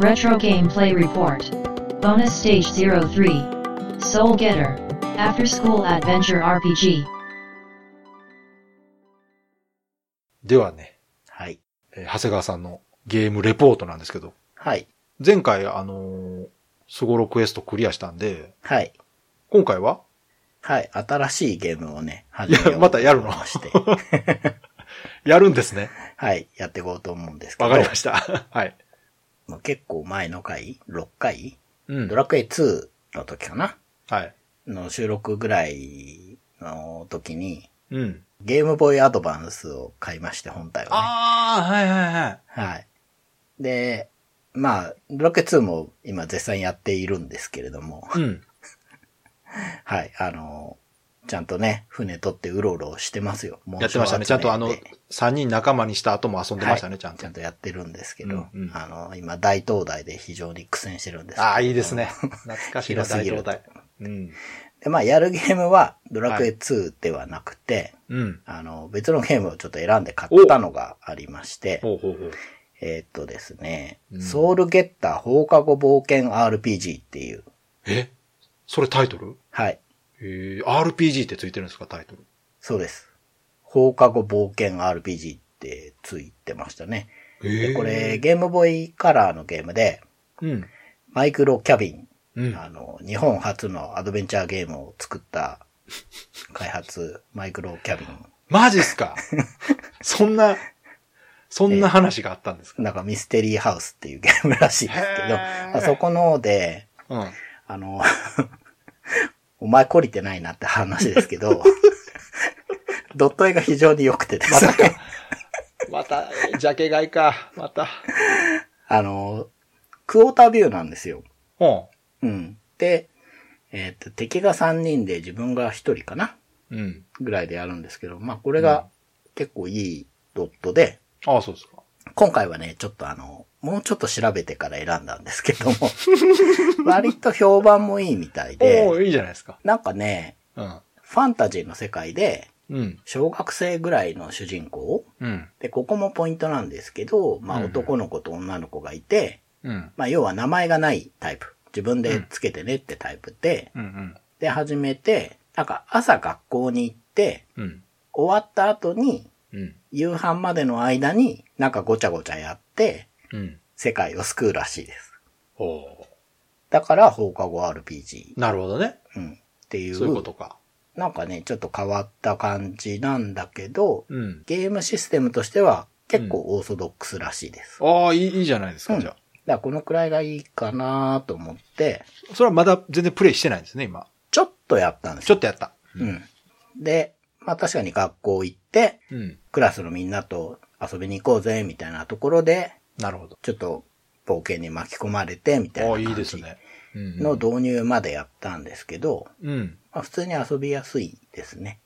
Retro Gameplay Report. Bonus Stage 03. Soul Getter. After School Adventure RPG. ではね、はい。えー長谷川さんのゲームレポートなんですけど、はい。前回あのースゴロクエストクリアしたんで、はい。今回は？はい。新しいゲームをね、始めようまたやるの？して。やるんですね。はい。やっていこうと思うんですけど。わかりました。はい。もう結構前の回 ?6 回？うんドラクエ2の時かな？はい。の収録ぐらいの時に、うん。ゲームボーイアドバンスを買いまして、本体をね。ああ、はいはいはい。はい。で、まあ、ドラクエ2も今絶賛やっているんですけれども、うん。はい、あの、ちゃんとね、船取ってうろうろしてますよ。もうやってましたね。ちゃんとあの集めて、3人仲間にした後も遊んでましたね、はいちゃんとちゃん。とやってるんですけど、うんうんあの、今大東大で非常に苦戦してるんですああ、いいですね。懐かしいな、大東大。うん。で、まあ、やるゲームはドラクエ2ではなくて、うん。あの、別のゲームをちょっと選んで買ったのがありまして、ほうほうほう。えーっとですね、うんソウルゲッター放課後冒険 RPG っていう、え？それタイトル？はい、えー、RPG ってついてるんですか、タイトル？そうです。放課後冒険 RPG ってついてましたね。えで、これ、ゲームボーイカラーのゲームで、うん。マイクロキャビン、うん。あの、日本初のアドベンチャーゲームを作った 開発、マイクロキャビン。マジっすか？そんな、そんな話があったんですか、なんかミステリーハウスっていうゲームらしいですけど、あそこので、うん。あの、お前懲りてないなって話ですけど、ドット絵が非常に良くてですね。また、ジャケ買いか。また。あの、クォータービューなんですよ。ううん。で、えっ、と、敵が3人で自分が1人かな？ん。うん。ぐらいでやるんですけど、まあこれが結構いいドットで、ああ、そうですか。今回はね、ちょっとあの、もうちょっと調べてから選んだんですけども、割と評判もいいみたいおで、おいいじゃないですか。なんかね、うん。ファンタジーの世界で、うん。小学生ぐらいの主人公うん。で、ここもポイントなんですけど、まあうん男の子と女の子がいて、うん。まあ要は名前がないタイプ。自分でつけてねってタイプで、うん。うん。で始めて、なんか朝学校に行って、うん。終わった後に、うん。夕飯までの間になんかごちゃごちゃやって、うん。世界を救うらしいです。おおだから放課後 RPG。なるほどね。うん。っていう、そういうことか。なんかね、ちょっと変わった感じなんだけど、うん。ゲームシステムとしては結構オーソドックスらしいです。ああ、いい、いいじゃないですか、うんじゃあ。だからこのくらいがいいかなと思って、それはまだ全然プレイしてないんですね、今。ちょっとやったんですよ。ちょっとやった。うん。で、まあ確かに学校行って、うん。クラスのみんなと遊びに行こうぜ、みたいなところで、なるほど。ちょっと冒険に巻き込まれて、みたいな感じですね。うんの導入までやったんですけど、うん。まあ普通に遊びやすいですね。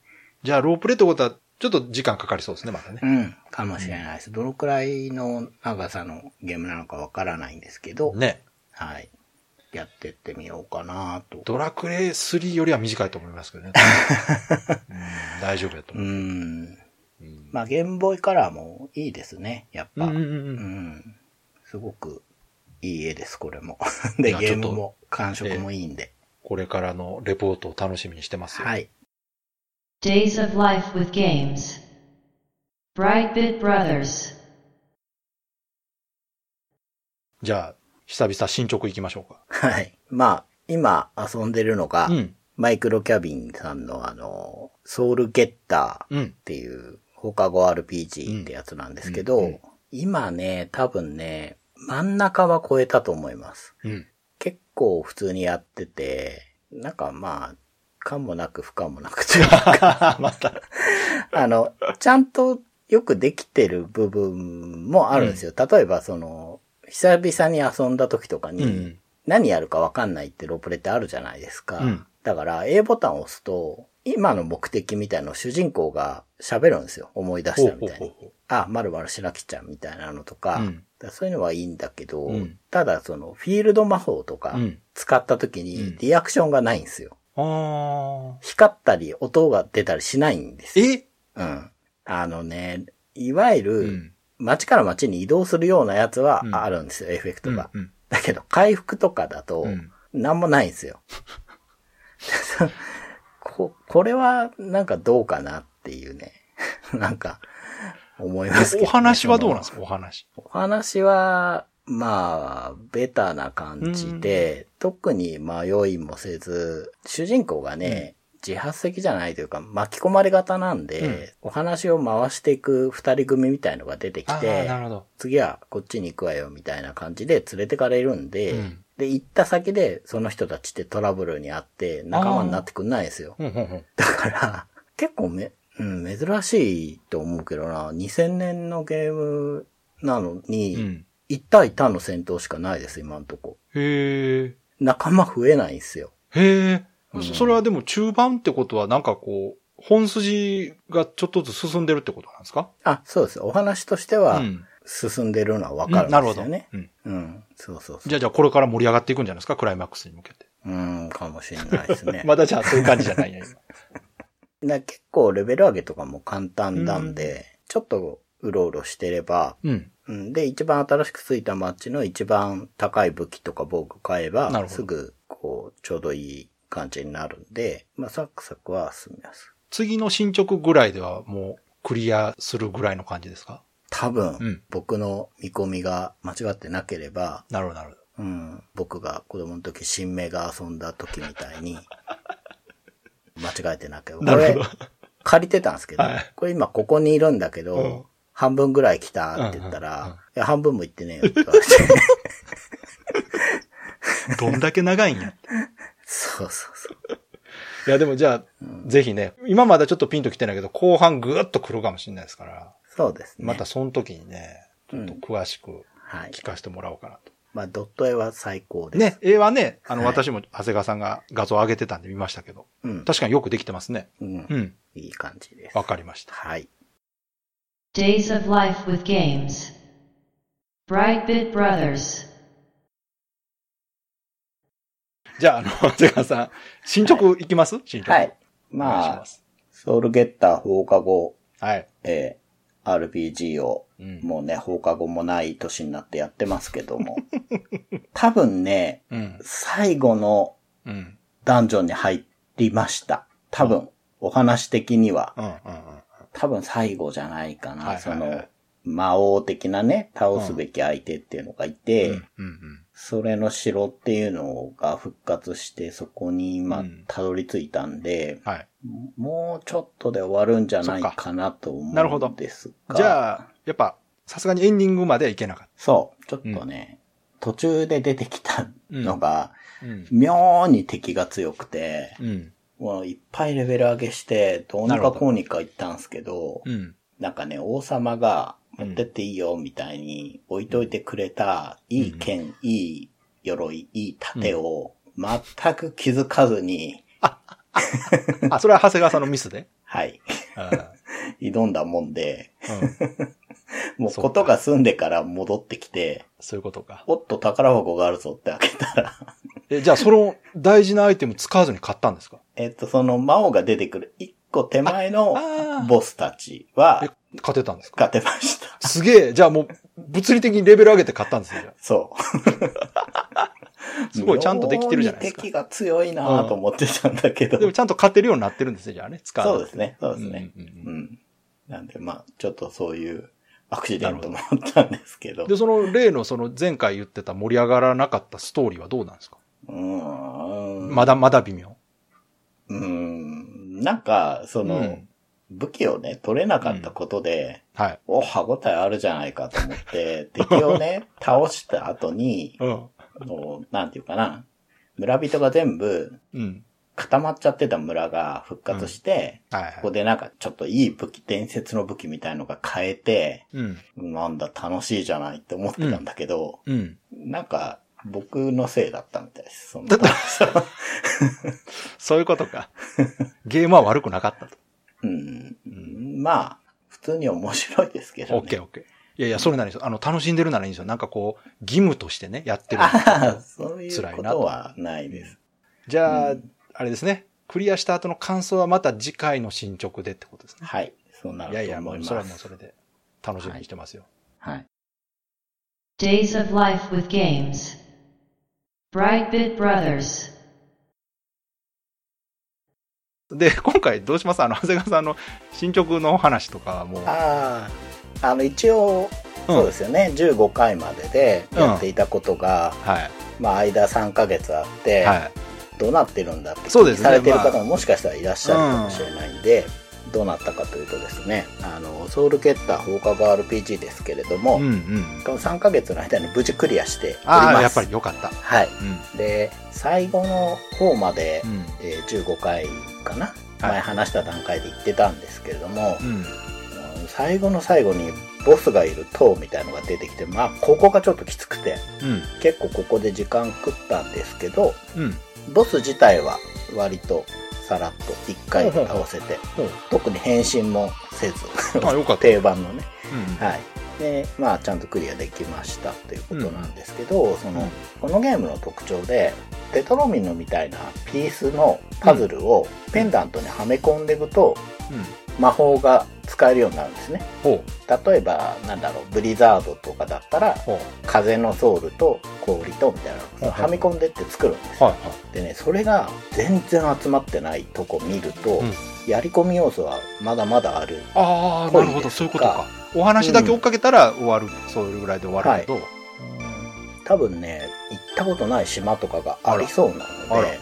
じゃあ、ロープレイってことは、ちょっと時間かかりそうですね、まだねう。ん。かもしれないです。どのくらいの長さのゲームなのかわからないんですけど、ね。はい。やってってみようかなと。ドラクエ3よりは短いと思いますけどね。うん大丈夫やとう思う。ん。まあ、ゲームボーイカラーもいいですね、やっぱ。すごくいい絵です、これも。で、ゲームも感触もいいんで。これからのレポートを楽しみにしてますよ。はい。Days of Life with Games. Brightbit Brothers. じゃあ、久々進捗行きましょうか。はい。まあ、今遊んでるのが、うん。マイクロキャビンさんのあの、ソウルゲッターっうん。ていう放課後 RPG ってやつなんですけど、うんうん今ね、多分ね、真ん中は超えたと思います。うん。結構普通にやってて、なんかまあ、かもなく不可もなくという また。あの、ちゃんとよくできてる部分もあるんですよ。例えばその、久々に遊んだ時とかに、うん何やるかわかんないってロープレってあるじゃないですか。うんだから A ボタンを押すと、今の目的みたいのを主人公が喋るんですよ。思い出したみたいに。あ、まるまる白木ちゃんみたいなのとか、うんそういうのはいいんだけど、うんただそのフィールド魔法とかうん使った時うんにリアクションがないんですよ。あ光ったり音が出たりしないんですー。よ。え？うん。あのね、いわゆる、うん。街から街に移動するようなやつはうんあるんですよ、エフェクトが。うん。だけど、回復とかだとう、ん。なんもないんですよ。こ、これは、なんかどうかなっていうね。なんか、思いますけど、ね。お話はどうなんですか？かお話。お話は、まあ、ベタな感じで、特に迷いもせず、主人公がね、自発的じゃないというか、巻き込まれ型なんで、うんお話を回していく二人組みたいのが出てきて。次はこっちに行くわよみたいな感じで連れてかれるんで、うんで、行った先でその人たちってトラブルにあって仲間になってくんないんですよ。だから、結構め、うん、珍しいと思うけどな、2000年のゲームなのに、うん。1対単の戦闘しかないです、今んとこ。へえ。仲間増えないんですよ。へえ。うんそそれはでも中盤ってことはなんかこう、本筋がちょっとずつ進んでるってことなんですか？あ、そうです。お話としてはうん進んでるのはわかるんなるほど。ですよね。うんうん。そうそうそう。じゃあじゃあこれから盛り上がっていくんじゃないですか？クライマックスに向けて。うん、かもしれないですね。まだじゃあそういう感じじゃないね。今 だ結構レベル上げとかも簡単なんで、ちょっとうろうろしてれば、うん。うん、で、一番新しくついたマッチの一番高い武器とか防具買えばなる、ほどすぐ、こう、ちょうどいい感じになるんで、まあ、サクサクは進みます。次の進捗ぐらいではもうクリアするぐらいの感じですか？多分、うん僕の見込みが間違ってなければ、なるほど、なるほど。うん、僕が子供の時、新芽が遊んだ時みたいに、間違えてなければ。なるほどこれ、借りてたんですけど、はいこれ今ここにいるんだけど、うん半分ぐらい来たって言ったら、うんうんうんいや、半分も行ってねえよって言われて。どんだけ長いんや。そうそうそう。いやでもじゃあ、ぜひね、今まだちょっとピンと来てないけど、後半ぐーっと来るかもしれないですから、そうですね。またその時にね、ちょっと詳しくはい。聞かせてもらおうかなと。まあ、ドット絵は最高です。ね、絵はね、あの、はい私も長谷川さんが画像上げてたんで見ましたけど、うん。確かによくできてますね。うん。うん。いい感じです。わかりました。はい。Days of Life with Games. Brightbit Brothers. じゃあ、あの、長谷川さん、進捗いきます？進捗。はい。お願いしまあ。ソウルゲッター放課後、はい。えー RPG を、うんもうね、放課後もない年になってやってますけども、多分ね、うん。最後のうん。ダンジョンに入りました。多分、お話的には、うん。うん。多分最後じゃないかな。はいはいはいその、魔王的なね、倒すべき相手っていうのがいて、うん。うん。それの城っていうのが復活して、そこに今うん、たどり着いたんで、はい。もうちょっとで終わるんじゃないかなと思なるほどうんですが。じゃあ、やっぱ、さすがにエンディングまではいけなかっそう、ちょっとね、途中で出てきたのが、た。うん。妙に敵が強くて、うん。もういっぱいレベル上げして、どうにかこうにか言ったんすけど、うん。なんかね、王様が持ってっていいよみたいに置いといてくれた、いい剣、いい鎧、いい盾を全く気づかずに、あ、それは長谷川さんのミスで？はい、あ 挑んだもんで、ーうん。もうことが済んでから戻ってきて、そういうことか。おっと宝箱があるぞって開けたら、え、じゃあその大事なアイテム使わずに買ったんですか？えっと、その魔王が出てくる一個手前のああボスたちはえ、勝てたんですか？勝てました。すげえ。じゃあもう、物理的にレベル上げて買ったんですね。そう。あ すごい、ちゃんとできてるじゃないですか。敵が強いなと思ってたんだけど。でもちゃんと勝てるようになってるんですね、じゃあね。使う。そうですね。そうですね。うんうんううんん。なんで、まあ、ちょっとそういうアクシデントもあったんですけど。で、その例のその前回言ってた盛り上がらなかったストーリーはどうなんですか？うーん。まだまだ微妙。うーん。なんか、その、うん武器をね、取れなかったことで、はい。お、歯応えあるじゃないかと思って、敵をね、倒した後に、うん。もうなんていうかな、村人が全部うん。固まっちゃってた村が復活して、はいはい。ここでなんかちょっといい武器、伝説の武器みたいのが変えて、うん。なんだ楽しいじゃないって思ってたんだけど、うん。なんか僕のせいだったみたいです。そのだ そういうことか。ゲームは悪くなかったと。うん、まあ、普通に面白いですけど、ね。オッケーオッケー。いやいや、それならいいですよ。あの、楽しんでるならいいんですよ。なんかこう、義務としてね、やってる。ああ、そういうことはないです。じゃあ、うんあれですね。クリアした後の感想はまた次回の進捗でってことですね。はい。そうなるといやいや、も、思いうます。それはもうそれで楽しみにしてますよ。はい。Days of Life with Games. Brightbit Brothers. で、今回どうします？あの、長谷川さんの進捗の話とかも。ああ、あの、一応、うんそうですよね、15回まででやっていたことが、はい。まあ、間3ヶ月あって、はい。どうなってるんだってそうですね。されてるまあ。方ももしかしたらいらっしゃるかもしれないんで、どうなったかというとですね、あの、ソウルゲッター放課後 RPG ですけれども、うんうん。この3ヶ月の間に無事クリアしております。ああ、やっぱりよかった。はい。うん。で、最後の方まで、うん。えー15回かな、はい前話した段階で言ってたんですけれども、うん。うん最後の最後にボスがいる塔みたいのが出てきて、まあ、ここがちょっときつくて、うん。結構ここで時間食ったんですけど、うん。ボス自体は割とさらっと1回ほうほう倒せて、特に変身もせず。定番のね、うん。はい。で、まあ、ちゃんとクリアできましたということなんですけど、その、このゲームの特徴で、テトロミノみたいなピースのパズルをペンダントにはめ込んでいくと、うん。魔法が使えるようになるんですね。ほ例えば、なんだろう、ブリザードとかだったら風のソウルと氷とみたいなのをはめ込んでって作るんですう。はよ。いはい。でね、それが全然集まってないとこ見ると、うんやり込み要素はまだまだある。ああ、ないるほど、そういうことか。お話だけ追っかけたら終わる。そういうぐらいで終わるけど。多分ね、行ったことない島とかがありそうなので、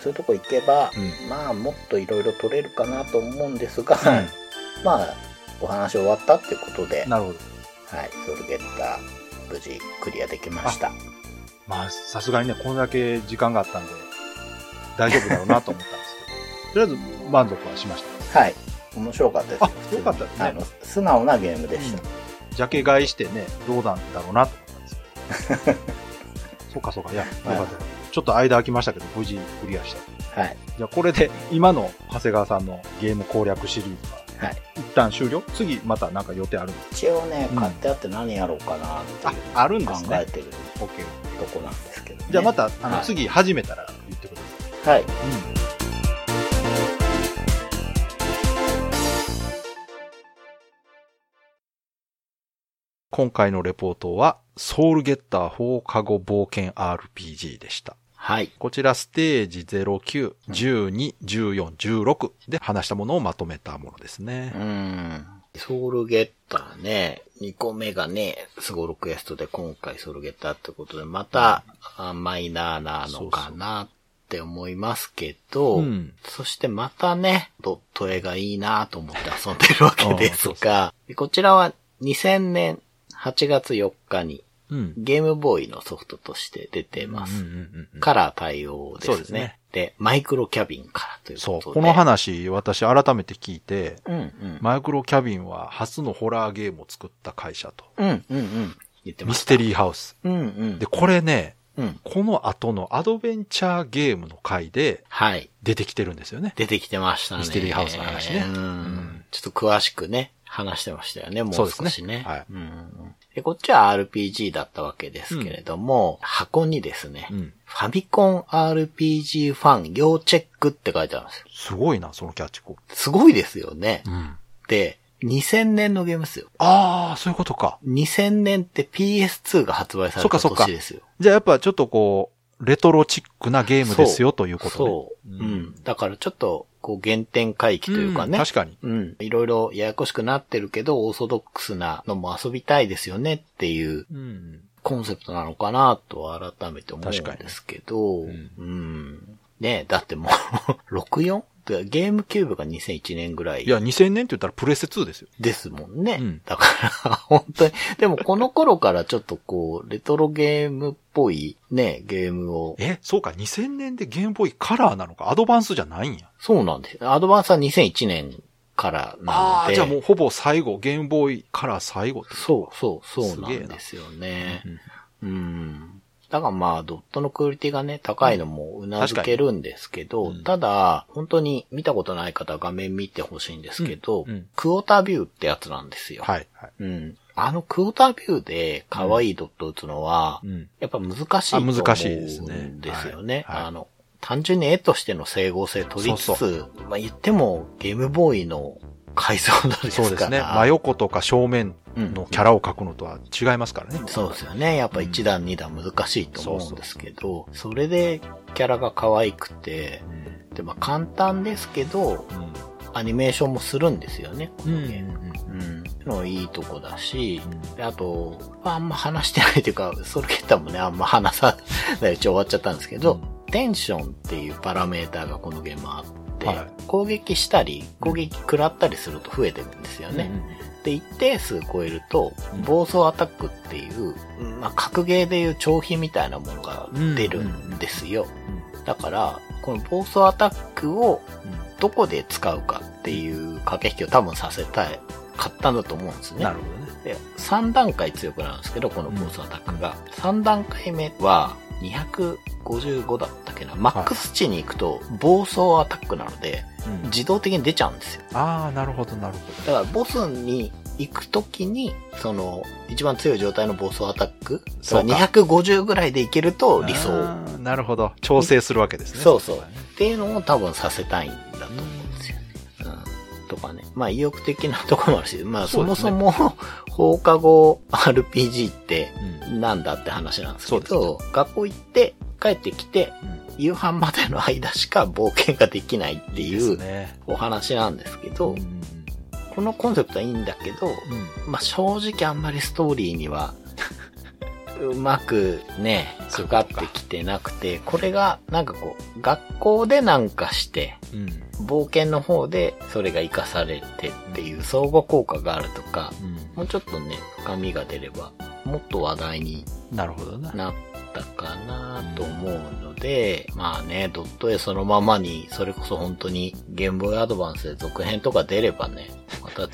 そういうとこ行けば、うんまあもっといろいろ取れるかなと思うんですが、うんまあ、お話終わったってことで、なるほど。はい、ソウルゲッター、無事クリアできました。まあ、さすがにね、これだけ時間があったんで、大丈夫だろうなと思ったんですけど、とりあえず満足はしました。はい、面白かったです。あよかったですねあの、素直なゲームでした。ジャケ買いしてね、どうなんだろうなと思ったんです。そうかそうか、いや、よかった。ちょっと間空きましたけど、無事クリアした。はい、じゃあこれで、今の長谷川さんのゲーム攻略シリーズは、はい。一旦終了？次またなんか予定あるんです一応ね、うん買ってあって何やろうかなっていうあ、あるんですね？考えてる OK。とこなんですけど、ね。じゃあまた、あの、はい次始めたら言ってください。はい。今回のレポートは、ソウルゲッター放課後冒険 RPG でした。はい。こちらステージ09、12、14、16で話したものをまとめたものですねう。ん。ソウルゲッターね、2個目がね、スゴロクエストで今回ソウルゲッターってことで、また、あマイナーなのかなって思いますけど、うんそしてまたね、ドット絵がいいなと思って遊んでるわけですが、でこちらは2000年8月4日にうん。ゲームボーイのソフトとして出てます。うんうんうんうんカラー対応ですね。そうですねで、マイクロキャビンからというそう。ことで。この話、私改めて聞いて、うんうん。マイクロキャビンは初のホラーゲームを作った会社と。うんうんうん。言ってま。ミステリーハウス。うんうん。で、これね、うん。この後のアドベンチャーゲームの回ではい。出てきてるんですよね。出てきてましたね。ミステリーハウスの話ねうん。んちょっと詳しくね、話してましたよね、もう少しね。はいうんで、こっちは RPG だったわけですけれども、箱にですね、うん。ファミコン RPG ファン要チェックって書いてあるんですよ。すごいな、そのキャッチコピすごいですよね。ー。うん。で、2000年のゲームですよ。ああ、そういうことか。2000年って PS2 が発売された年ですよ。じゃあやっぱちょっとこう、レトロチックなゲームですよということね。そう。ううんん。だからちょっと、こう原点回帰というかね。ん確かに。うん。いろいろややこしくなってるけど、オーソドックスなのも遊びたいですよねっていううん。コンセプトなのかなと改めて思うんですけど、うんうん。ねだってもう、64? ゲームキューブが2001年ぐらいいや、2000年って言ったらプレステ2ですよ。ですもんね。うんだから、本当に。でもこの頃からちょっとこう、レトロゲームっぽいね、ゲームを。え、そうか、2000年でゲームボーイカラーなのか、アドバンスじゃないんや。そうなんです。アドバンスは2001年からなああー、ので。じゃあもうほぼ最後、ゲームボーイカラー最後そう、そう、そうなんですよねう。んうん。だからまあ、ドットのクオリティがね、高いのもうなずけるんですけど、うんただ、本当に見たことない方は画面見てほしいんですけど、うんうんクォータービューってやつなんですよ。はい、はい。うん。あのクォータービューで可愛いドット打つのは、うん。やっぱ難しいと思うんあ難しいですねですよね。はいはいあの、単純に絵としての整合性取りつつ、そうまあ言ってもゲームボーイの解像度ですから。そうですね。真横とか正面のキャラを描くのとは違いますからね。そうですよね。やっぱ一段二段難しいと思うんですけど、それでキャラが可愛くて、で、まあ簡単ですけど、アニメーションもするんですよね。うん。うん。のいいとこだし、であと、あんま話してないというか、ソルゲッタもね、あんま話さないうち終わっちゃったんですけど、テンションっていうパラメーターがこのゲームあって、はい攻撃したり、攻撃食らったりすると増えてるんですよね。で、一定数超えるとうん、暴走アタックっていう、まあ、格ゲーでいう長飛みたいなものが出るんですよ。だから、この暴走アタックをどこで使うかっていう駆け引きを多分させたい、買ったんだと思うんですね。なるほどね。で、3段階強くなるんですけど、この暴走アタックが。3段階目は、255だったっけな？マックス値に行くと、暴走アタックなので、自動的に出ちゃうんですよ。ああ、なるほど、なるほだから、ボスに行くときに、その、一番強い状態の暴走アタックそうか250ぐらいでいけるとど。理想。なるほど。調整するわけですね。そうそう。っていうのを多分させたいんだと思う。とかね。まあ意欲的なところもあるし、まあそもそも 放課後 RPG ってうん。なんだって話なんですけそど、学校行って帰ってきて、夕飯までの間しか冒険ができないっていう。お話なんですけど、うん。このコンセプトはいいんだけど、まあ正直あんまりストーリーには、うまくね、かかってきてなくて、これがなんかこう、学校でなんかして、うん。冒険の方でそれが活かされてっていう相互効果があるとか、もうちょっとね、深みが出れば、もっと話題になるほどな。なったかなと思うので、まあね、ドット絵そのままに、それこそ本当にゲームボーイアドバンスで続編とか出ればね、また違っ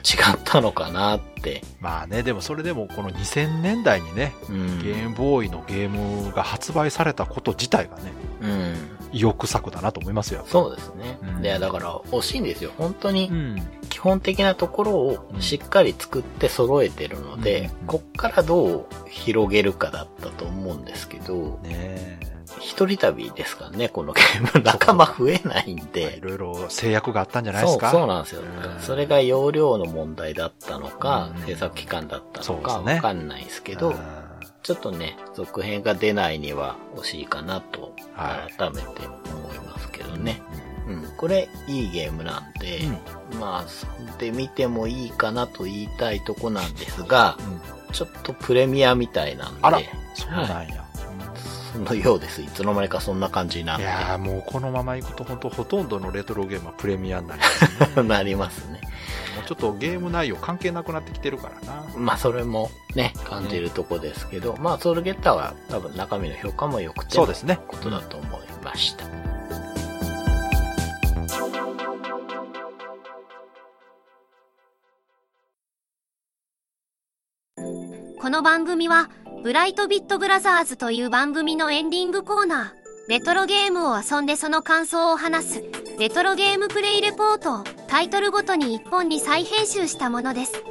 たのかなって。まあね、でもそれでもこの2000年代にね、うん。ゲームボーイのゲームが発売されたこと自体がね、うん。意欲作だなと思いますよ。そうですね。うんで、だから惜しいんですよ。本当にん。基本的なところをしっかり作って揃えてるので、うんこっからどう広げるかだったと思うんですけど、ね一人旅ですからね、このゲーム。仲間増えないんえ。いで。ろいろ制約があったんじゃないでそう、すか？そうなんですようん。それが容量の問題だったのかうん、制作期間だったのか、わかんないですけど、ちょっとね、続編が出ないには惜しいかなと、はい改めて思いますけどね。うん、これいいゲームなんで、まあ、そんで見てもいいかなと言いたいとこなんですが、うん。うんちょっとプレミアみたいなんで、あらそうなんや。そのようです。いつの間にかそんな感じになっいて、やーもうこのままいくと本当ほとんどのレトロゲームはプレミアになりますね。なりますね。もうちょっとゲーム内容関係なくなってきてるからな。まあ、それもね、感じるとこですけど、まあ、ソウルゲッターは多分中身の評価も良くて、そうですね。ことだと思いました。この番組は、ブライトビットブラザーズという番組のエンディングコーナー、レトロゲームを遊んでその感想を話す、レトロゲームプレイレポートをタイトルごとに一本に再編集したものです。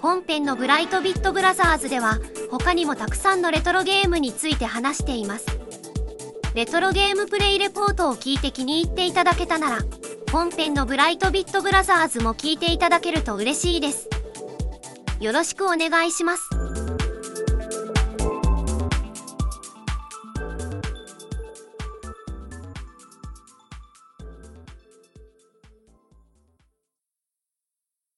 本編のブライトビットブラザーズでは、他にもたくさんのレトロゲームについて話しています。レトロゲームプレイレポートを聞いて気に入っていただけたなら、本編のブライトビットブラザーズも聞いていただけると嬉しいです。よろしくお願いします。